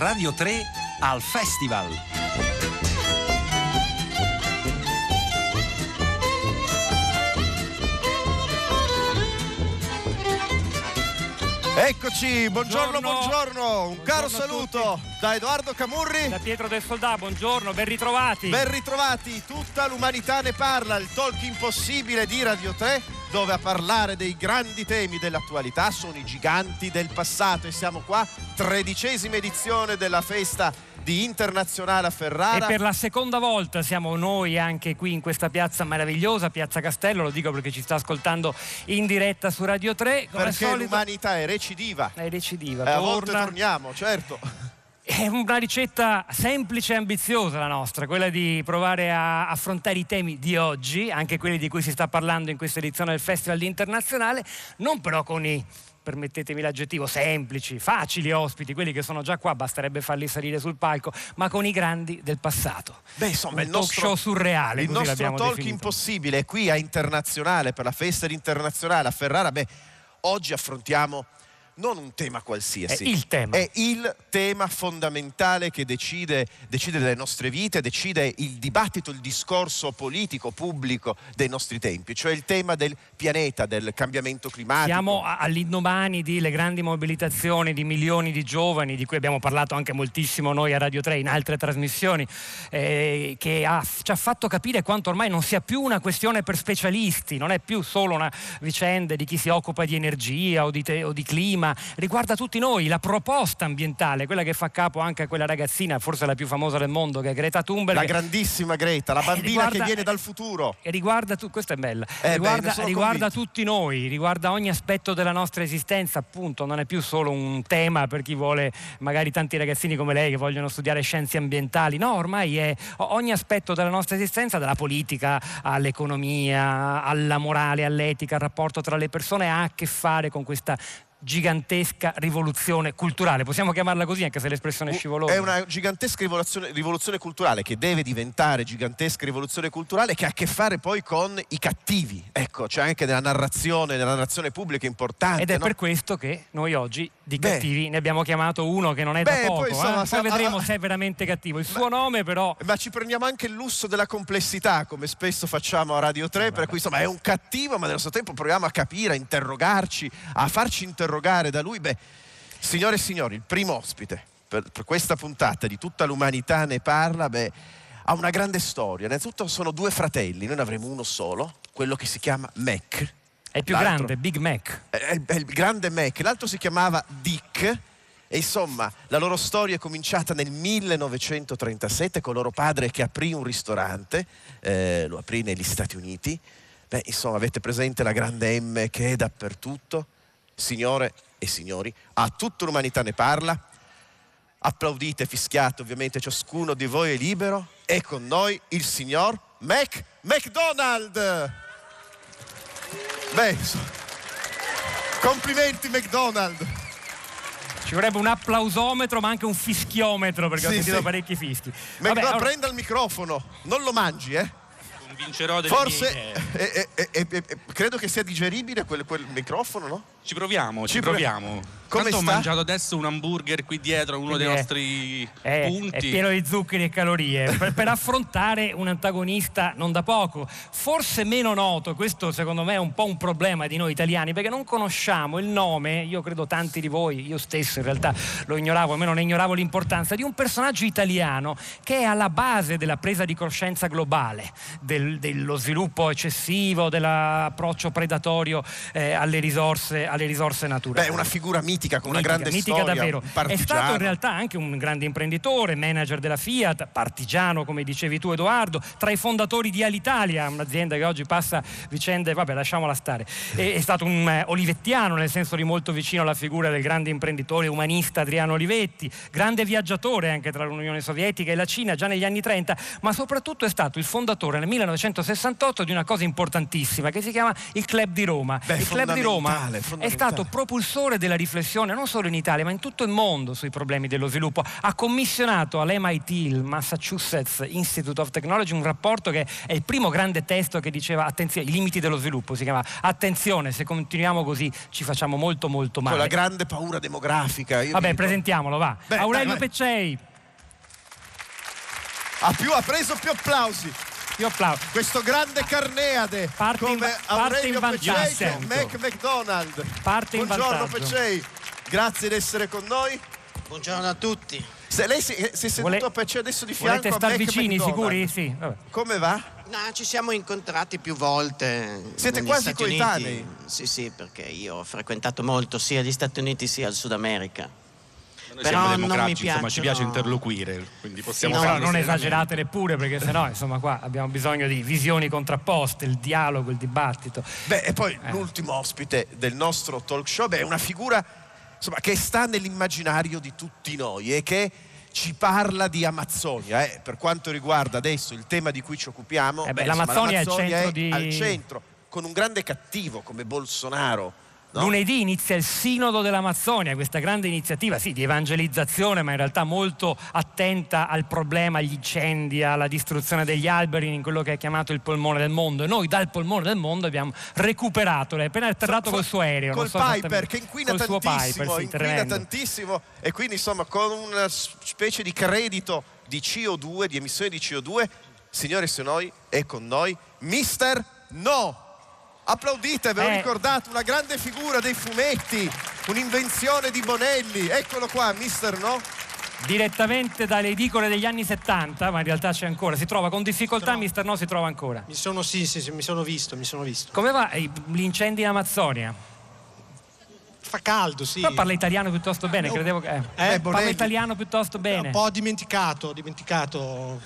Radio 3 al Festival. Eccoci, buongiorno, Buongiorno. buongiorno, un caro Buongiorno a saluto da Edoardo Camurri. Da Pietro del Soldà, buongiorno, ben ritrovati. Ben ritrovati, tutta l'umanità ne parla, il talk impossibile di Radio 3, dove a parlare dei grandi temi dell'attualità sono i giganti del passato e siamo qua, tredicesima edizione della festa di Internazionale a e Ferrara. per la seconda volta siamo noi anche qui in questa piazza meravigliosa, Piazza Castello, lo dico perché ci sta ascoltando in diretta su Radio 3. Come perché solito l'umanità è recidiva. è recidiva, E a volte torna. torniamo, certo. È una ricetta semplice e ambiziosa la nostra, quella di provare a affrontare i temi di oggi, anche quelli di cui si sta parlando in questa edizione del Festival Internazionale, non però con i permettetemi l'aggettivo, semplici, facili ospiti, quelli che sono già qua, basterebbe farli salire sul palco, ma con i grandi del passato. Beh, insomma, il nostro, show surreale, il nostro talk definito. impossibile qui a Internazionale, per la festa internazionale a Ferrara. Beh, oggi affrontiamo non un tema qualsiasi. È il tema. È il tema fondamentale che decide, decide delle nostre vite, decide il dibattito, il discorso politico, pubblico dei nostri tempi, cioè il tema del pianeta, del cambiamento climatico. Siamo all'indomani delle grandi mobilitazioni di milioni di giovani, di cui abbiamo parlato anche moltissimo noi a Radio 3 in altre trasmissioni, eh, che ha- ci ha fatto capire quanto ormai non sia più una questione per specialisti, non è più solo una vicenda di chi si occupa di energia o di, te- o di clima, riguarda tutti noi, la proposta ambientale, quella che fa capo anche a quella ragazzina, forse la più famosa del mondo, che è Greta Thunberg. La grandissima Greta, la Eh, bambina riguarda- che viene dal futuro. E riguarda tu, questa è bella, Eh beh, riguarda, sono riguarda tutti noi, riguarda ogni aspetto della nostra esistenza, appunto, non è più solo un tema per chi vuole, magari tanti ragazzini come lei che vogliono studiare scienze ambientali, no, ormai è ogni aspetto della nostra esistenza, dalla politica all'economia, alla morale, all'etica, al rapporto tra le persone ha a che fare con questa gigantesca rivoluzione culturale, possiamo chiamarla così anche se l'espressione è scivolosa. È una gigantesca rivoluzione, rivoluzione culturale che deve diventare gigantesca rivoluzione culturale che ha a che fare poi con i cattivi. Ecco, c'è anche nella narrazione, nella narrazione pubblica importante. Ed è no? per questo che noi oggi di Beh. cattivi ne abbiamo chiamato uno che non è Beh, da poco. poi, insomma, eh. Poi vedremo ah, se è veramente cattivo. Il suo nome però Ma ci prendiamo anche il lusso della complessità, come spesso facciamo a Radio 3, per cui insomma è un cattivo, ma nello stesso tempo proviamo a capire, a interrogarci, a farci interrogare da lui. Beh, signore e signori, il primo ospite per, per questa puntata di tutta l'umanità ne parla, beh, ha una grande storia. Innanzitutto sono due fratelli, noi ne avremo uno solo, quello che si chiama Mac. è il più L'altro- grande, Big Mac. è il, è il grande Mac, l'altro si chiamava Dick e insomma la loro storia è cominciata nel 1937 con loro padre che aprì un ristorante, eh, lo aprì negli Stati Uniti. Beh, insomma, avete presente la grande M che è dappertutto? Signore e signori, a tutta l'umanità ne parla. Applaudite, fischiate, ovviamente ciascuno di voi è libero. E con noi il signor Mac McDonald. Beh, complimenti McDonald. Ci vorrebbe un applausometro, ma anche un fischiometro, perché ho Sì, sentito sì. parecchi fischi. McDonald, Vabbè, allora- prenda il microfono, non lo mangi, eh? Convincerò delle Forse eh, eh, eh, credo che sia digeribile quel, quel microfono, no? Ci proviamo, ci, Ci proviamo. proviamo. Come Tanto sta? ho mangiato adesso un hamburger qui dietro, uno Quindi dei è- nostri È, punti. è pieno di zuccheri e calorie per, per affrontare un antagonista non da poco, forse meno noto. Questo secondo me è un po' un problema di noi italiani perché non conosciamo il nome. Io credo tanti di voi, io stesso in realtà lo ignoravo, almeno ne ignoravo l'importanza di un personaggio italiano che è alla base della presa di coscienza globale, del- dello sviluppo eccessivo, dell'approccio predatorio eh, alle, risorse, alle risorse naturali. Beh, una figura mitica con una Mitica, grande mitica storia, davvero. È stato in realtà anche un grande imprenditore, manager della Fiat, partigiano come dicevi tu Edoardo, tra i fondatori di Alitalia, un'azienda che oggi passa vicende, vabbè lasciamola stare. È, è stato un eh, olivettiano nel senso di molto vicino alla figura del grande imprenditore umanista Adriano Olivetti, grande viaggiatore anche tra l'Unione Sovietica e la Cina già negli anni 30, ma soprattutto è stato il fondatore nel 1968 di una cosa importantissima che si chiama il Club di Roma. Beh, il Club di Roma è stato propulsore della riflessione non solo in Italia ma in tutto il mondo sui problemi dello sviluppo. Ha commissionato all'MIT, il Massachusetts Institute of Technology, un rapporto che è il primo grande testo che diceva attenzione, i limiti dello sviluppo, si chiama attenzione, se continuiamo così ci facciamo molto molto male. Con la grande paura demografica. Vabbè, presentiamolo, va. Beh, Aurelio dai. Peccei. Ha, più- ha preso più applausi. Io applaudo. Questo grande carneade Parte in- come parte Aurelio in vantaggio. Con Mac McDonald. Parte in Buongiorno. Peccei, grazie di essere con noi. Buongiorno a tutti. Se lei si, si è seduto Vole- a Peccei adesso di fianco Volete a star Mac vicini, McDonald. sicuri? Sì. Vabbè. Come va? No, ci siamo incontrati più volte. Siete quasi Stati coetanei? Uniti. Sì, sì, perché io ho frequentato molto sia gli Stati Uniti sia il Sud America. Noi Però siamo non mi democratici, insomma, ci piace interloquire, quindi possiamo no, Però farlo non serenamente. esageratele pure perché sennò insomma qua abbiamo bisogno di visioni contrapposte, il dialogo, il dibattito. Beh, e poi Eh. l'ultimo ospite del nostro talk show beh, è una figura insomma, che sta nell'immaginario di tutti noi e che ci parla di Amazzonia. eh. Per quanto riguarda adesso il tema di cui ci occupiamo, Eh beh, insomma, l'Amazzonia è il centro è di- al centro, con un grande cattivo come Bolsonaro. No? Lunedì inizia il Sinodo dell'Amazzonia, questa grande iniziativa sì, di evangelizzazione, ma in realtà molto attenta al problema, agli incendi, alla distruzione degli alberi in quello che è chiamato il polmone del mondo. E noi dal polmone del mondo abbiamo recuperato, lei è appena atterrato col suo aereo. Col so Piper che inquina col suo tantissimo, Piper, sì, inquina tantissimo e quindi insomma con una specie di credito di CO2, di emissione di CO2, signore e signori, è con noi Mister No. Applaudite, ve l'ho Eh. ricordato, una grande figura dei fumetti, un'invenzione di Bonelli. Eccolo qua, Mister No. Direttamente dalle edicole degli anni 70, ma in realtà c'è ancora, si trova con difficoltà, Mister No si trova ancora. Mi sono, sì, sì, sì, mi sono visto, mi sono visto. Come va eh, gli incendi in Amazzonia? Fa caldo, sì. Però parla italiano piuttosto bene, No. credevo che... eh, Eh, parla Bonelli. italiano piuttosto bene. Un po' dimenticato, dimenticato.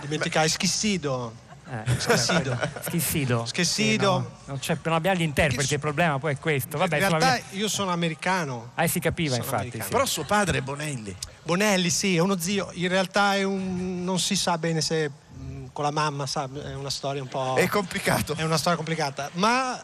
Dimenticato, schissido. Eh, Schissido. Schissido. Schissido. Sì, no, non, c'è- non abbiamo gli interpreti, il problema poi è questo. Vabbè, In realtà via- io sono americano. Ah, si capiva sono infatti. sì. Però suo padre è Bonelli. Bonelli, sì, è uno zio. In realtà è un. non si sa bene se mh, con la mamma, sa, è una storia un po'. È complicato. è una storia complicata. Ma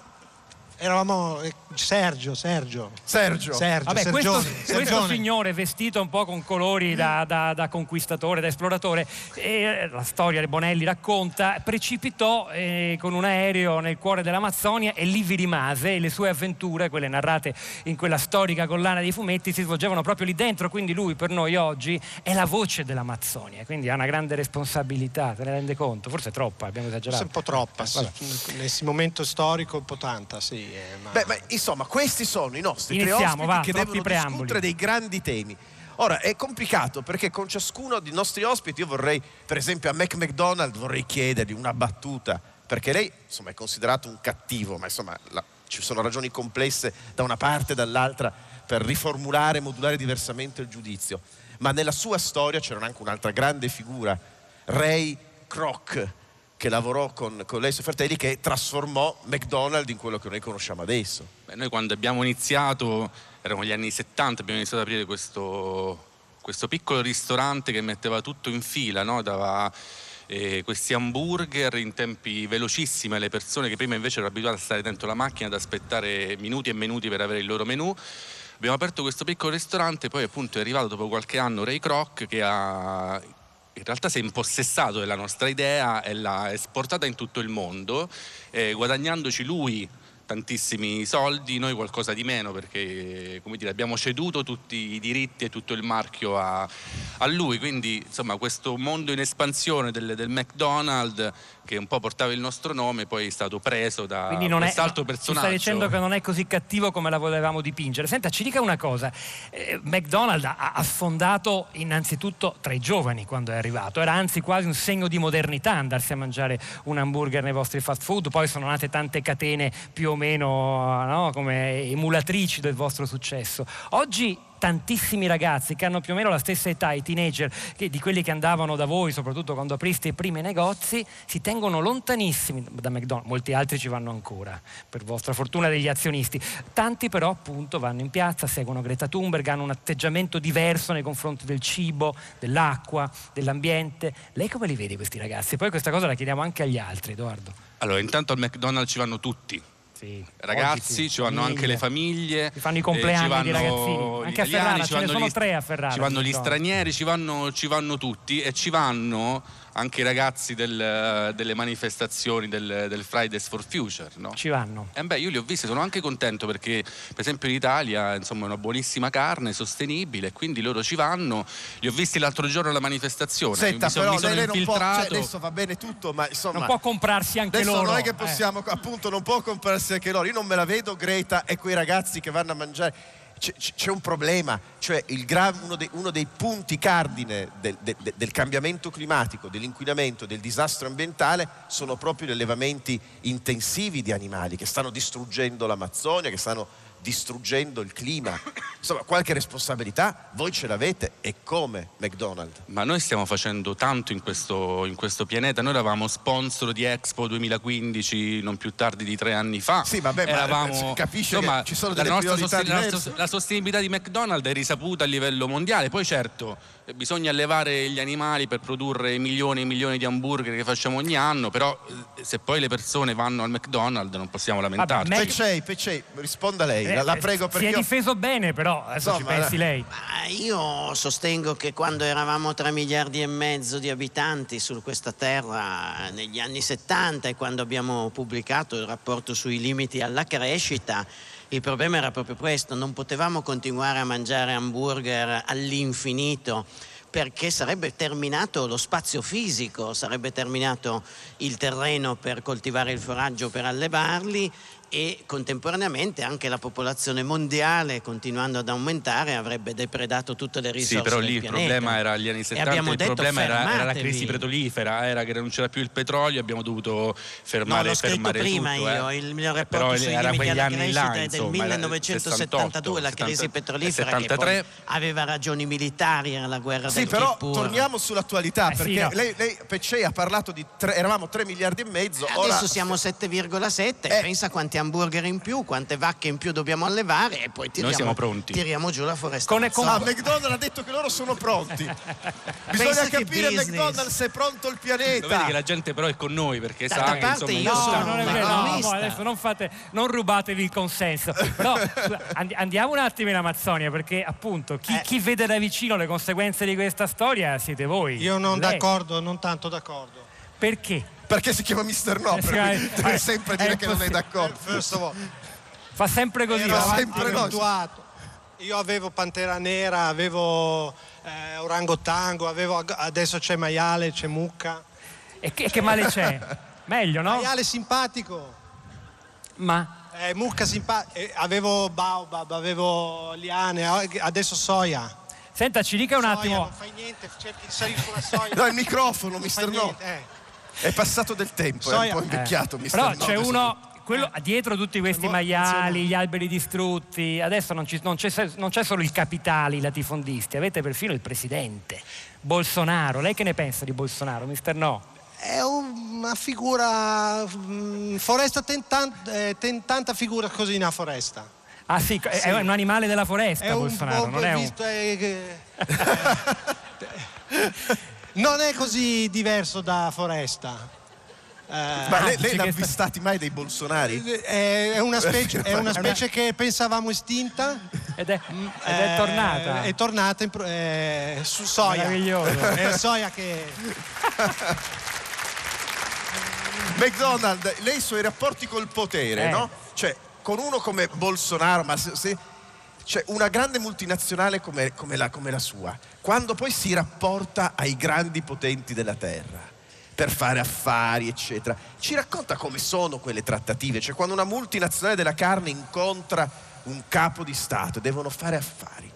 eravamo. eh, Sergio, Sergio. Sergio. Sergio, Vabbè, questo, Sergione, questo signore vestito un po' con colori da, da- da conquistatore, da esploratore, e la storia che Bonelli racconta, precipitò eh, con un aereo nel cuore dell'Amazzonia e lì vi rimase e le sue avventure, quelle narrate in quella storica collana dei fumetti, si svolgevano proprio lì dentro, quindi lui per noi oggi è la voce dell'Amazzonia, quindi ha una grande responsabilità, te ne rende conto? Forse troppa, abbiamo Forse esagerato. un po' troppa, Eh, sì. nel momento storico un po' tanta, sì. Eh, ma- Beh, ma insomma, questi sono i nostri tre Iniziamo, ospiti va, che devono preamboli. discutere dei grandi temi. Ora, è complicato perché con ciascuno dei nostri ospiti io vorrei, per esempio a Mac McDonald, vorrei chiedergli una battuta, perché lei, insomma, è considerato un cattivo, ma insomma, la- ci sono ragioni complesse da una parte e dall'altra per riformulare e modulare diversamente il giudizio. Ma nella sua storia c'era anche un'altra grande figura, Ray Kroc, che lavorò con, con suoi fratelli, che trasformò McDonald's in quello che noi conosciamo adesso. Beh, noi quando abbiamo iniziato, erano gli anni 70, abbiamo iniziato ad aprire questo, questo piccolo ristorante che metteva tutto in fila, no? dava eh, questi hamburger in tempi velocissimi alle persone che prima invece erano abituate a stare dentro la macchina ad aspettare minuti e minuti per avere il loro menù. Abbiamo aperto questo piccolo ristorante, poi appunto è arrivato dopo qualche anno Ray Kroc che ha in realtà si è impossessato della nostra idea e l'ha esportata in tutto il mondo, eh, guadagnandoci lui tantissimi soldi, noi qualcosa di meno perché dire, abbiamo ceduto tutti i diritti e tutto il marchio a, a lui, quindi insomma questo mondo in espansione del, del McDonald's che un po' portava il nostro nome poi è stato preso da è, quest'altro ci personaggio. stai dicendo che non è così cattivo come la volevamo dipingere. Senta, ci dica una cosa. Eh, McDonald's ha, sfondato innanzitutto tra i giovani quando è arrivato. Era anzi quasi un segno di modernità andarsi a mangiare un hamburger nei vostri fast food. Poi sono nate tante catene più o meno no, come emulatrici del vostro successo. Oggi tantissimi ragazzi che hanno più o meno la stessa età, i teenager, di quelli che andavano da voi, soprattutto quando apriste i primi negozi, si tengono lontanissimi da McDonald's. Molti altri ci vanno ancora, per vostra fortuna degli azionisti. Tanti però appunto vanno in piazza, seguono Greta Thunberg, hanno un atteggiamento diverso nei confronti del cibo, dell'acqua, dell'ambiente. Lei come li vede questi ragazzi? Poi questa cosa la chiediamo anche agli altri, Edoardo. Allora, intanto al McDonald's ci vanno tutti. Sì, ragazzi, sì, ci vanno anche le famiglie. Ci fanno i eh, compleanni ci vanno di ragazzini. Anche a Ferrara, ci ce ne sono gli- tre a Ferrara, Ci vanno gli stranieri, ci vanno, ci vanno tutti e ci vanno anche i ragazzi del- delle manifestazioni del, del Fridays for Future. No? Ci vanno. Eh beh, io li ho visti, sono anche contento perché per esempio in Italia insomma, è una buonissima carne, sostenibile, quindi loro ci vanno. Li ho visti l'altro giorno alla manifestazione, Senta, mi sono, però mi sono lei, lei non può, cioè, adesso va bene tutto, ma insomma... Non può comprarsi anche Adesso loro. non è che eh. possiamo, appunto, non può comprarsi anche loro. Io non me la vedo Greta e quei ragazzi che vanno a mangiare. C'è, c'è- un problema, cioè gra- uno, dei, uno dei punti cardine del, del- del cambiamento climatico, dell'inquinamento, del disastro ambientale sono proprio gli allevamenti intensivi di animali che stanno distruggendo l'Amazzonia, che stanno distruggendo il clima. Insomma, qualche responsabilità voi ce l'avete e come McDonald's? Ma noi stiamo facendo tanto in questo, in questo pianeta. Noi eravamo sponsor di Expo 2015 non più tardi di tre anni fa. Sì, vabbè, ma eravamo, capisce che ci sono la delle nostra priorità sosten- la, la sostenibilità di McDonald's è risaputa a livello mondiale. Poi certo, eh, bisogna allevare gli animali per produrre milioni e milioni di hamburger che facciamo ogni anno, però eh, se poi le persone vanno al McDonald's non possiamo lamentarci. Mac- Pecei, Pecei, risponda lei, Eh, la, la eh, prego Si perché è io- difeso bene, però adesso ci Insomma, pensi lei. Ma io sostengo che quando eravamo 3 miliardi e mezzo di abitanti su questa terra negli anni 70 e quando abbiamo pubblicato il rapporto sui limiti alla crescita, il problema era proprio questo, non potevamo continuare a mangiare hamburger all'infinito perché sarebbe terminato lo spazio fisico, sarebbe terminato il terreno per coltivare il foraggio, per allevarli e contemporaneamente anche la popolazione mondiale, continuando ad aumentare, avrebbe depredato tutte le risorse Sì, però del lì il pianeta. problema era agli anni E 70, abbiamo il detto, problema era, era la crisi petrolifera, era che non c'era più il petrolio, abbiamo dovuto No, l'ho fermare, scritto fermare prima tutto, io, eh. il mio rapporto Però sui era limiti quegli alla anni crescita là, è del insomma, era il 1972, la 68, crisi petrolifera che 73. poi aveva ragioni militari, era la guerra Sì, del però Kippur. torniamo sull'attualità Eh, sì, perché no. lei, lei, Pecei ha parlato di tre, eravamo 3 miliardi e mezzo, Adesso ora siamo 7,7, Eh. pensa quanti hamburger in più, quante vacche in più dobbiamo allevare e poi tiriamo, siamo pronti. tiriamo giù la foresta. Con- con- Ah, McDonald's ha detto che loro sono pronti. Bisogna capire. McDonald's se è pronto il Lo vedi pianeta. che la gente però è con noi perché D'altra sa che insomma io sono realtà- non è un vero, no, no, adesso non, fate, non rubatevi il consenso. And- andiamo un attimo in Amazzonia perché appunto chi, Eh. chi vede da vicino le conseguenze di questa storia siete voi. Io non Lei. d'accordo, non tanto d'accordo. Perché? Perché si chiama Mister No, per Eh, cui deve eh, sempre dire che non è d'accordo. First of all, Fa sempre così. ero sempre no. abituato. Io avevo Pantera Nera, avevo eh, Orangotango, avevo, adesso c'è maiale, c'è mucca. E che, che male c'è? Meglio, no? Maiale simpatico, Ma eh, mucca simpatica, avevo baobab, avevo liane, eh, adesso soia. senta, ci dica un Soia, attimo. Non fai niente, cerchi di salire sulla soia. No, il microfono, non Mister No. niente, eh. È passato del tempo, è un po' invecchiato, Mister Però No. c'è adesso- uno, quello, dietro tutti questi maiali, gli alberi distrutti, adesso non, ci- non c'è, non c'è solo il capitale, i latifondisti, avete perfino il presidente, Bolsonaro. Lei che ne pensa di Bolsonaro, mister No? È una figura. mm, Foresta ten, tan- eh, ten tanta figura così in una foresta. Ah sì, è- è un animale della foresta È Bolsonaro, non è un... visto, eh, che- non è così diverso da foresta. Eh, Ma lei, lei l'ha avvistati mai dei Bolsonari? è, è una specie, è una specie che pensavamo estinta. Ed è, ed è eh, tornata. È tornata in eh, su soia. Meraviglioso. È soia che. McDonald's, lei i suoi rapporti col potere, Eh. no? Cioè, con uno come Bolsonaro, ma se, se- cioè una grande multinazionale come, come la, come la sua, quando poi si rapporta ai grandi potenti della terra per fare affari, eccetera, ci racconta come sono quelle trattative, cioè quando una multinazionale della carne incontra un capo di Stato devono fare affari.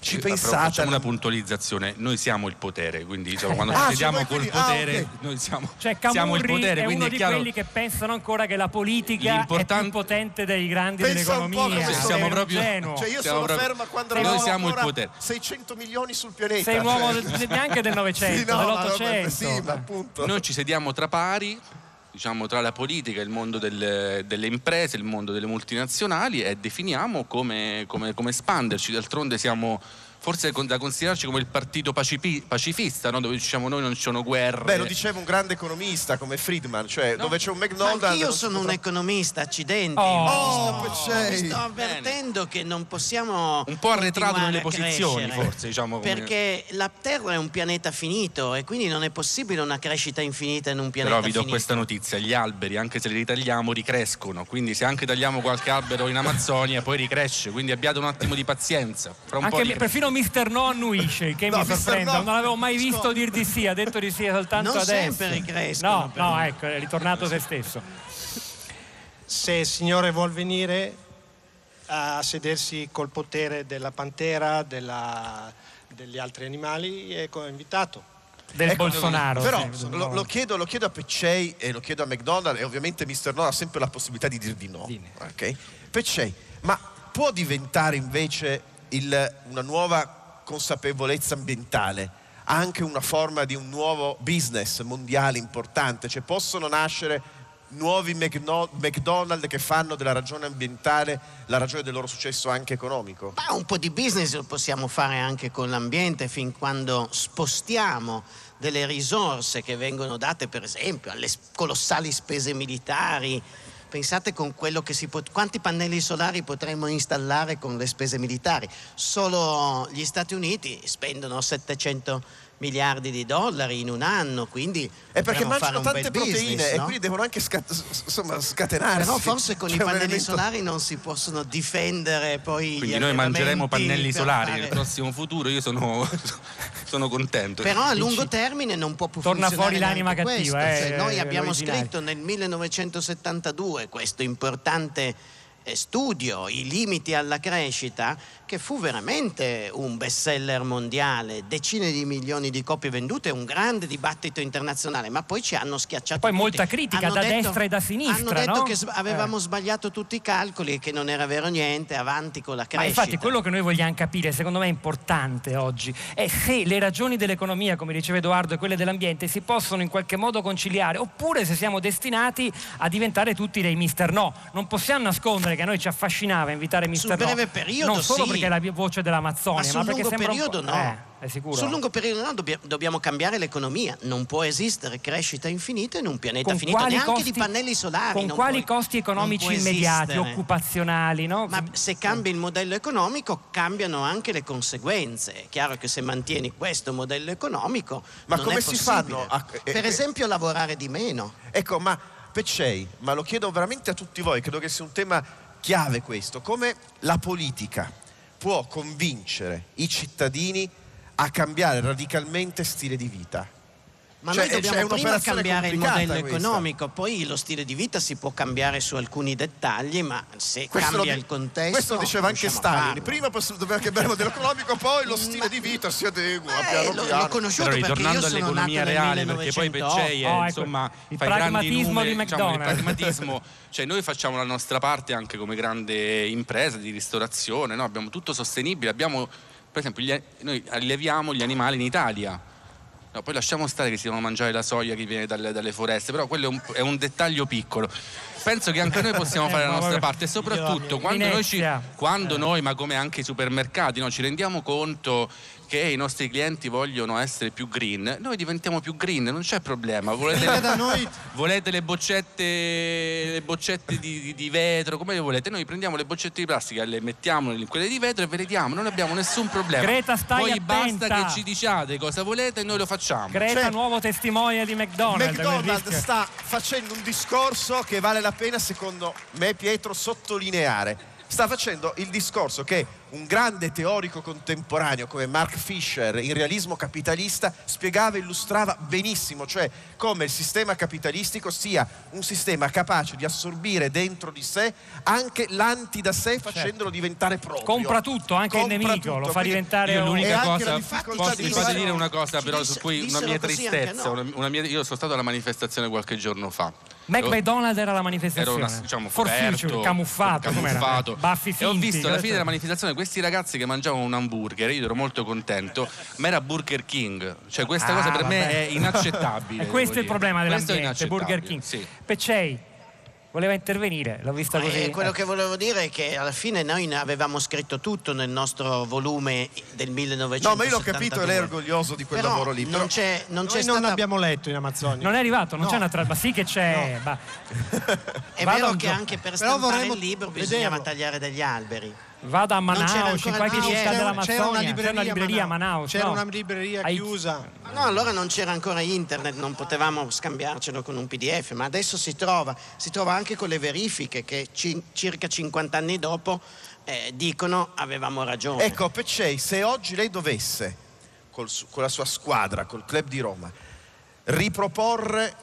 Ci pensate? facciamo una puntualizzazione, noi siamo il potere, quindi diciamo, quando Ah, ci sediamo siamo col quelli- ah, potere, ok. noi siamo, Cioè siamo il potere, è quindi uno è di chiaro. quelli che pensano ancora che la politica è più potente dei grandi Pensa un po' dell'economia. Sei siamo proprio-. Cioè io Siamo sono proprio- ferma quando Noi siamo il potere. 600 milioni sul pianeta. Sei un uomo cioè. del- neanche del Novecento, Sì, no, ma- dell'Ottocento. Sì. Noi ci sediamo tra pari, diciamo tra la politica, il mondo delle, delle imprese, il mondo delle multinazionali e definiamo come, come- come espanderci. D'altronde siamo forse da considerarci come il partito pacifi- pacifista, no? dove diciamo noi non ci sono guerre. Beh, lo diceva un grande economista come Friedman, cioè dove c'è un Ma McDonald's. non si sono un economista, accidenti. Oh, mi sto, Peccei. mi sto avvertendo che non possiamo. Un po' arretrato nelle posizioni, crescere, forse, diciamo, come- Perché la Terra è un pianeta finito e quindi non è possibile una crescita infinita in un pianeta Però vi do finito. questa notizia, gli alberi, anche se li ritagliamo, ricrescono, quindi se anche tagliamo qualche albero in Amazzonia poi ricresce, quindi abbiate un attimo di pazienza. Fra un Anche po' mi- ricre- perfino Mr. No annuisce, che No, mi sorprende. No. Non l'avevo mai visto dir di sì, ha detto di sì soltanto Non adesso. sempre ricrescono, No, no, ecco, è ritornato se stesso. Se il Signore vuol venire a sedersi col potere della pantera, della- degli altri animali, è invitato. Del Ecco, Bolsonaro. Però sì, lo, lo chiedo, lo chiedo a Peccei e lo chiedo a McDonald's e ovviamente Mr. No ha sempre la possibilità di dir di no. Dimmi. ok? Peccei, ma può diventare invece il- una nuova consapevolezza ambientale anche una forma di un nuovo business mondiale importante? Cioè possono nascere nuovi McDonald's che fanno della ragione ambientale la ragione del loro successo anche economico? Ma un po' di business lo possiamo fare anche con l'ambiente fin quando spostiamo delle risorse che vengono date per esempio alle colossali spese militari. Pensate con quello che si pot- quanti pannelli solari potremmo installare con le spese militari? Solo gli Stati Uniti spendono 700 miliardi di dollari in un anno, quindi È perché mangiano tante proteine business, e no? quindi devono anche sca- s- insomma, scatenarsi. Però forse con C'è i un pannelli elemento- solari non si possono difendere poi gli Quindi noi mangeremo pannelli solari fare- nel prossimo futuro, io sono, sono contento. Però a lungo termine non può più Torna funzionare fuori l'anima cattiva, questo. eh, Cioè, noi eh, abbiamo l'originale. scritto nel 1972 questo importante studio, I limiti alla crescita, che fu veramente un bestseller mondiale, decine di milioni di copie vendute, un grande dibattito internazionale, ma poi ci hanno schiacciato Poi tutti. molta critica Hanno da detto- destra e da sinistra, Hanno detto no? che avevamo Eh. sbagliato tutti i calcoli e che non era vero niente, avanti con la Ma crescita. infatti quello che noi vogliamo capire, secondo me è importante oggi, è se le ragioni dell'economia, come diceva Edoardo, e quelle dell'ambiente si possono in qualche modo conciliare, oppure se siamo destinati a diventare tutti dei mister no. Non possiamo nascondere che a noi ci affascinava invitare mister Sul breve periodo, non solo sì. perché è la voce dell'Amazzonia, Ma ma, sul perché lungo sembra un periodo no. Eh, è sicuro. Sul lungo periodo no, dobbia- dobbiamo cambiare l'economia. Non può esistere crescita infinita in un pianeta con finito, neanche costi, di pannelli solari. con non quali può- costi economici immediati, esistere. occupazionali, no? Ma se cambi il modello economico, cambiano anche le conseguenze. È chiaro che se mantieni questo modello economico, Ma non come è si possibile. fanno a- eh, Per eh, esempio, lavorare di meno. Ecco, ma Peccei, ma lo chiedo veramente a tutti voi, credo che sia un tema chiave questo, come la politica può convincere i cittadini a cambiare radicalmente stile di vita? Ma Cioè, noi dobbiamo è prima cambiare il modello questa. economico, poi lo stile di vita si può cambiare su alcuni dettagli, ma se Questo cambia lo, il contesto. questo lo diceva anche Stalin. Prima possiamo- dobbiamo cambiare il modello economico, poi lo stile Ma- di vita si adegua Eh, piano l'ho, piano. l'ho conosciuto Però perché io sono nato reale, perché poi 1908. Peccei è, Oh, ecco, insomma, il fa i grandi pragmatismo numeri, di diciamo, il McDonald's. pragmatismo, cioè noi facciamo la nostra parte anche come grande impresa di ristorazione, no? abbiamo tutto sostenibile, abbiamo, per esempio, gli- noi alleviamo gli animali in Italia. No, poi lasciamo stare che si devono mangiare la soia che viene dalle, dalle foreste, però quello è un, è un dettaglio piccolo. Penso che anche noi possiamo Eh, fare la nostra parte e soprattutto quando noi, ci, quando noi, ma come anche i supermercati, no, ci rendiamo conto che i nostri clienti vogliono essere più green, noi diventiamo più green, non c'è problema. Volete, da noi. volete le boccette, le boccette di, di- di vetro, come le volete? Noi prendiamo le boccette di plastica, le mettiamo in quelle di vetro e ve le diamo, non abbiamo nessun problema. Greta, stai Poi attenta. basta che ci diciate cosa volete e noi lo facciamo. Greta, Cioè, nuovo testimone di McDonald's. McDonald's sta facendo un discorso che vale la pena, secondo me, Pietro, sottolineare. Sta facendo il discorso che un grande teorico contemporaneo come Mark Fisher in realismo capitalista spiegava e illustrava benissimo, cioè come il sistema capitalistico sia un sistema capace di assorbire dentro di sé anche l'anti da sé facendolo diventare proprio. Compra tutto, anche il Compra nemico, lo tutto, fa quindi- diventare Io un- l'unica la cosa, posso, di posso dire una cosa però su cui una mia tristezza, no. una- mia- io sono stato alla manifestazione qualche giorno fa. Mac McDonald era la manifestazione. una, diciamo, coperto, Future, camuffato, camuffato. Baffi e ho finti, visto alla cosa- fine della manifestazione questi ragazzi che mangiavano un hamburger io ero molto contento ma era Burger King cioè questa Ah, cosa per me vabbè. è inaccettabile E questo è il dire. problema dell'ambiente, inaccettabile, Burger King. sì. Peccei, voleva intervenire, l'ho vista così. Eh, quello eh. che volevo dire è che alla fine noi ne avevamo scritto tutto nel nostro volume del 1972. No, ma io l'ho capito e lei è orgoglioso di quel Però lavoro lì. Non c'è, non Noi c'è non stata... abbiamo letto in Amazzonia. Non è arrivato, non No. c'è una tra... Ma sì che c'è. ma- È vero che anche per Però stampare vorremmo il libro bisognava vederlo. tagliare degli alberi. Vada a c'era Manaus, in qualche città dell'Amazzonia. c'era una libreria, C'era una libreria a Manaus. C'era no? una libreria chiusa. No, allora non c'era ancora internet, non potevamo scambiarcelo con un PDF, ma adesso si trova, si trova anche con le verifiche che ci- circa 50 anni dopo eh, dicono avevamo ragione. Ecco, Peccei, se oggi lei dovesse, col con la sua squadra, col club di Roma, riproporre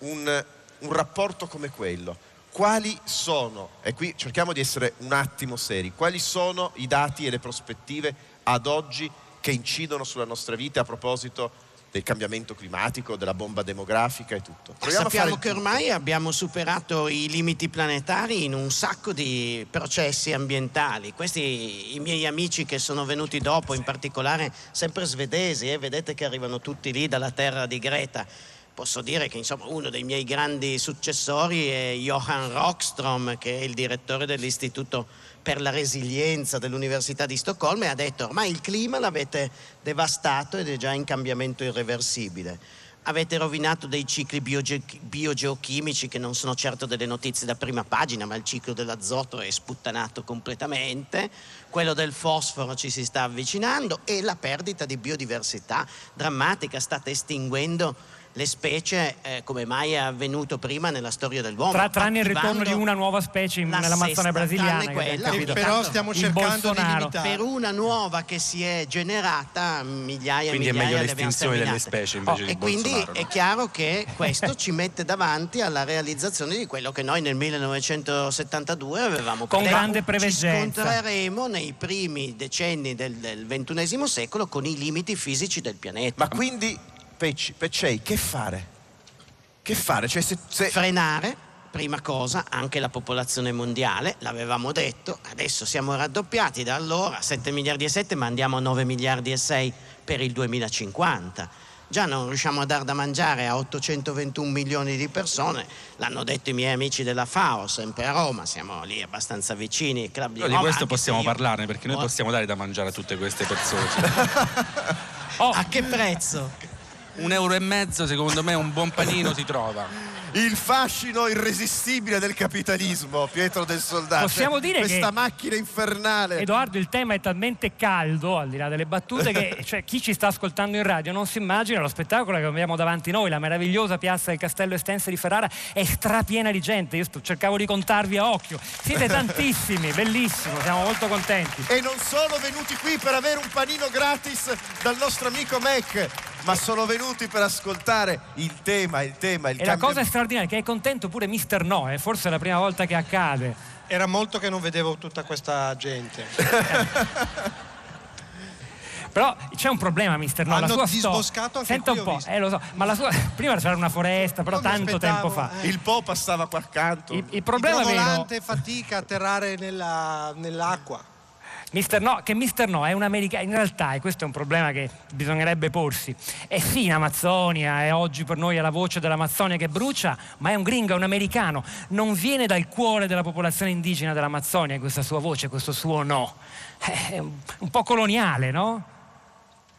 un, un rapporto come quello, quali sono, e qui cerchiamo di essere un attimo seri, quali sono i dati e le prospettive ad oggi che incidono sulla nostra vita a proposito del cambiamento climatico, della bomba demografica e tutto? Proviamo Sappiamo che ormai abbiamo superato i limiti planetari in un sacco di processi ambientali. Questi i miei amici che sono venuti dopo, in particolare sempre svedesi, eh, vedete che arrivano tutti lì dalla terra di Greta. Posso dire che insomma, uno dei miei grandi successori è Johan Rockstrom, che è il direttore dell'Istituto per la Resilienza dell'Università di Stoccolma e ha detto ormai il clima l'avete devastato ed è già in cambiamento irreversibile. Avete rovinato dei cicli bioge- biogeochimici che non sono certo delle notizie da prima pagina, ma il ciclo dell'azoto è sputtanato completamente, quello del fosforo ci si sta avvicinando e la perdita di biodiversità drammatica, state estinguendo le specie eh, come mai è avvenuto prima nella storia dell'uomo. Tra, tranne il ritorno di una nuova specie in- la nell'Amazzonia brasiliana. quella, capito. che Però stiamo cercando di limitare. per una nuova che si è generata migliaia e Quindi è migliaia abbiamo l'estinzione delle specie invece Oh, di e quindi Bolsonaro, no? è chiaro che questo ci mette davanti alla realizzazione di quello che noi nel 1972 avevamo Con predetto. grande ci preveggenza. scontreremo nei primi decenni del, del XXI secolo con i limiti fisici del pianeta Ma quindi, Pecci, Peccei, che fare? Che fare? Cioè, se- se- frenare prima cosa anche la popolazione mondiale, l'avevamo detto, adesso siamo raddoppiati da allora 7 miliardi e 7 ma andiamo a 9 miliardi e 6 per il 2050. Già non riusciamo a dar da mangiare a 821 milioni di persone, l'hanno detto i miei amici della FAO, sempre a Roma, siamo lì abbastanza vicini, club di Però di Roma, questo possiamo io- parlarne perché noi possiamo dare da mangiare a tutte queste persone. Oh, A che prezzo? Un euro e mezzo secondo me un buon panino si trova. il fascino irresistibile del capitalismo, Pietro del Soldato. Possiamo dire Questa che- macchina infernale. Edoardo, il tema è talmente caldo, al di là delle battute, che cioè, chi ci sta ascoltando in radio non si immagina lo spettacolo che abbiamo davanti noi, la meravigliosa piazza del Castello Estense di Ferrara è strapiena di gente. Io sto- cercavo di contarvi a occhio. Siete tantissimi, bellissimo, siamo molto contenti. E non sono venuti qui per avere un panino gratis dal nostro amico Mac, ma sono venuti per ascoltare il tema, il tema, il E la cambio- cosa straordinaria è che è contento pure Mister No, è forse la prima volta che accade. Era molto che non vedevo tutta questa gente. Però c'è un problema, Mister No. la Hanno sua sto- disboscato anche Senta qui, un po', visto. eh, lo so, ma la sua. Prima c'era una foresta, però tanto tempo fa. eh. Il Po passava qua accanto. Il, il problema vero. volante fatica a atterrare nella- nell'acqua. Mister No, che Mister No è un americano, in realtà, e questo è un problema che bisognerebbe porsi, è sì in Amazzonia, è oggi per noi è la voce dell'Amazzonia che brucia, ma è un gringo, è un americano, non viene dal cuore della popolazione indigena dell'Amazzonia questa sua voce, questo suo no. È un, po' coloniale, no?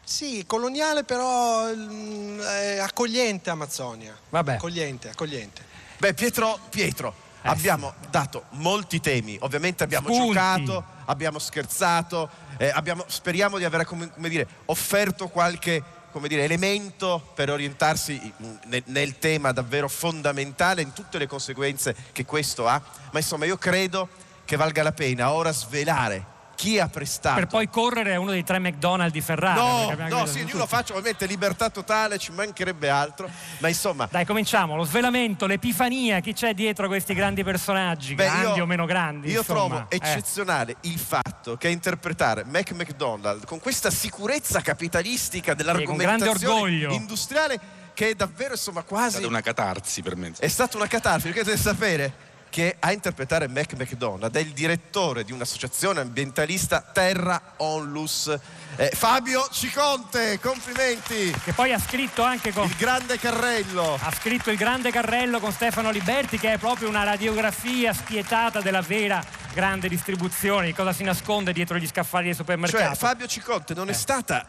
Sì, coloniale però mm, è accogliente Amazzonia. Vabbè. Accogliente, accogliente. Beh, Pietro, Pietro Eh, abbiamo dato molti temi, ovviamente abbiamo Spunti. giocato, abbiamo scherzato, eh, abbiamo- speriamo di aver come, come dire, offerto qualche come dire, elemento per orientarsi nel, nel tema davvero fondamentale, in tutte le conseguenze che questo ha, ma insomma io credo che valga la pena ora svelare chi ha prestato Per poi correre a uno dei tre McDonald's di perché No, no, sì, io lo faccio ovviamente libertà totale, ci mancherebbe altro, ma insomma, Dai, cominciamo. Lo svelamento, l'epifania, chi c'è dietro questi grandi personaggi, Beh, grandi io- o meno grandi. Io insomma. trovo Eh. eccezionale il fatto che a interpretare Mac McDonald con questa sicurezza capitalistica dell'argomentazione grande orgoglio. industriale che è davvero insomma È quasi stata una catarsi per me. è stata una catarsi, perché dovete sapere che a interpretare Mac McDonald è il direttore di un'associazione ambientalista Terra Onlus. Eh, Fabio Ciconte, complimenti! Che poi ha scritto anche con... Il grande carrello. Ha scritto il grande carrello con Stefano Liberti che è proprio una radiografia spietata della vera grande distribuzione, di cosa si nasconde dietro gli scaffali dei supermercati. Cioè Fabio Ciconte non è stata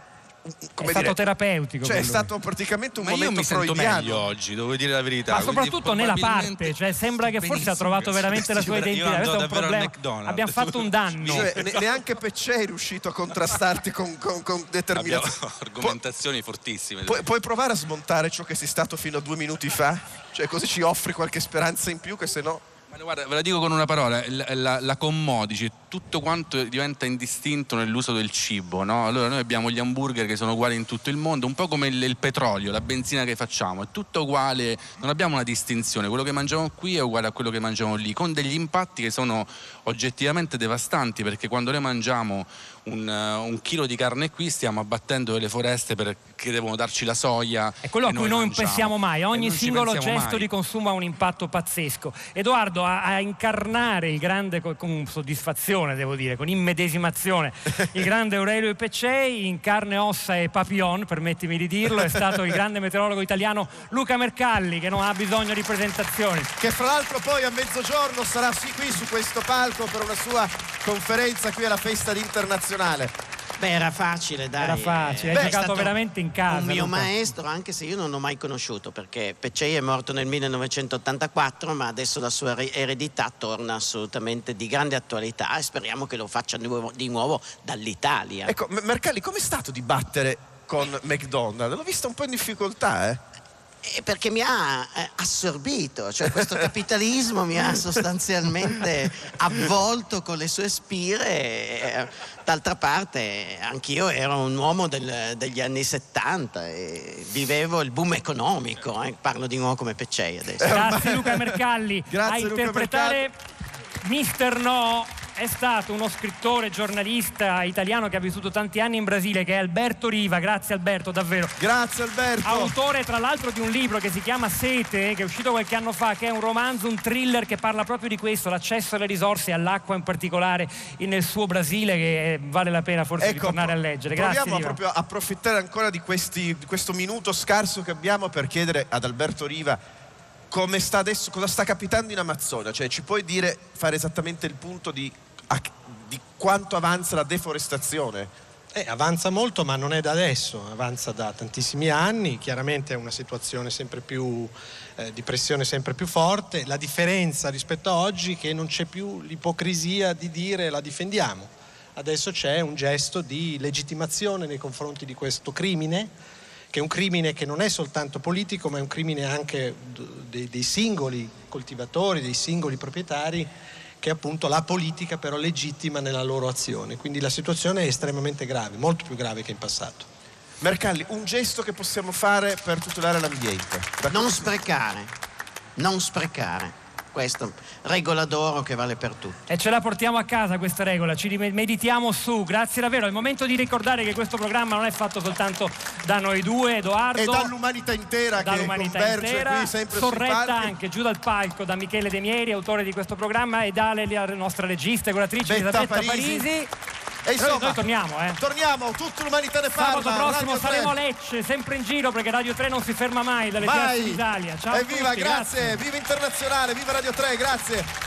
come è stato dire, terapeutico. Cioè è stato praticamente un Ma io momento mi sento meglio oggi, devo dire la verità. Ma quindi soprattutto nella probabilmente- parte, cioè sembra che forse ha trovato veramente la sua Io identità. Questo è un problema. Abbiamo fatto un danno. Cioè, ne- neanche Peccei è riuscito a contrastarti con, con, con Abbiamo determinazione. argomentazioni fortissime. Puoi, puoi provare a smontare ciò che sei stato fino a due minuti fa? Cioè così ci offri qualche speranza in più che se no... Ma guarda, ve la dico con una parola, la, la, la commodici, tutto quanto diventa indistinto nell'uso del cibo, no? Allora noi abbiamo gli hamburger che sono uguali in tutto il mondo, un po' come il, il petrolio, la benzina che facciamo, è tutto uguale, non abbiamo una distinzione, quello che mangiamo qui è uguale a quello che mangiamo lì, con degli impatti che sono oggettivamente devastanti, perché quando noi mangiamo un, eh, un chilo di carne qui stiamo abbattendo delle foreste perché devono darci la soia. È quello a cui noi non pensiamo mai, ogni singolo gesto mai. di consumo ha un impatto pazzesco. Edoardo, a, a incarnare il grande, co- con soddisfazione devo dire, con immedesimazione, il grande Aurelio Peccei in carne, ossa e papillon, permettimi di dirlo, è stato il grande meteorologo italiano Luca Mercalli che non ha bisogno di presentazioni. Che fra l'altro poi a mezzogiorno sarà qui su questo palco per una sua conferenza qui alla festa internazionale. Beh, era facile, dai. Era facile, hai Beh, è giocato veramente in casa, Un mio fa- maestro, anche se io non l'ho mai conosciuto, perché Peccei è morto nel 1984, ma adesso la sua re- eredità torna assolutamente di grande attualità e speriamo che lo faccia di nuovo, di nuovo dall'Italia. Ecco, Mercalli, com'è stato dibattere con McDonald's? L'ho vista un po' in difficoltà, eh? Eh, perché mi ha eh, assorbito, cioè questo capitalismo mi ha sostanzialmente avvolto con le sue spire. eh, D'altra parte anch'io ero un uomo del- degli anni 70 e vivevo il boom economico, eh, parlo di nuovo come Peccei adesso. Grazie Luca Mercalli. Grazie, a Luca interpretare Mister No è stato uno scrittore, giornalista italiano che ha vissuto tanti anni in Brasile, che è Alberto Riva. Grazie Alberto, davvero. Grazie Alberto. Autore tra l'altro di un libro che si chiama Sete, che è uscito qualche anno fa, che è un romanzo, un thriller che parla proprio di questo, l'accesso alle risorse all'acqua in particolare nel suo Brasile, che eh, vale la pena forse ritornare a leggere. Grazie. Proviamo Riva. proprio a approfittare ancora di, questi- di questo minuto scarso che abbiamo per chiedere ad Alberto Riva come sta adesso, cosa sta capitando in Amazzonia. Cioè, ci puoi dire, fare esattamente il punto di, a- di quanto avanza la deforestazione? Eh, avanza molto, ma non è da adesso, avanza da tantissimi anni. Chiaramente è una situazione sempre più eh, di pressione sempre più forte. La differenza rispetto a oggi è che non c'è più l'ipocrisia di dire la difendiamo. Adesso c'è un gesto di legittimazione nei confronti di questo crimine, che è un crimine che non è soltanto politico, ma è un crimine anche dei, dei singoli coltivatori, dei singoli proprietari che appunto la politica però legittima nella loro azione. Quindi la situazione è estremamente grave, molto più grave che in passato. Mercalli, un gesto che possiamo fare per tutelare l'ambiente? Non sprecare, non sprecare. Questo regola d'oro che vale per tutti. E ce la portiamo a casa questa regola, ci meditiamo su. Grazie davvero. È il momento di ricordare che questo programma non è fatto soltanto da noi due, Edoardo. E dall'umanità intera che dall'umanità converge intera, qui sempre sorretta anche giù dal palco da Michele De Mieri, autore di questo programma, e dalle la nostra regista e curatrice Betta Elisabetta Parisi. Parisi. E insomma, noi torniamo, eh. torniamo, tutta l'umanità ne parla. Sabato prossimo Radio 3. saremo a Lecce, sempre in giro perché Radio 3 non si ferma mai dalle piazze Vai. d'Italia. Ciao Evviva, tutti, grazie. Viva Internazionale, viva Radio 3, grazie.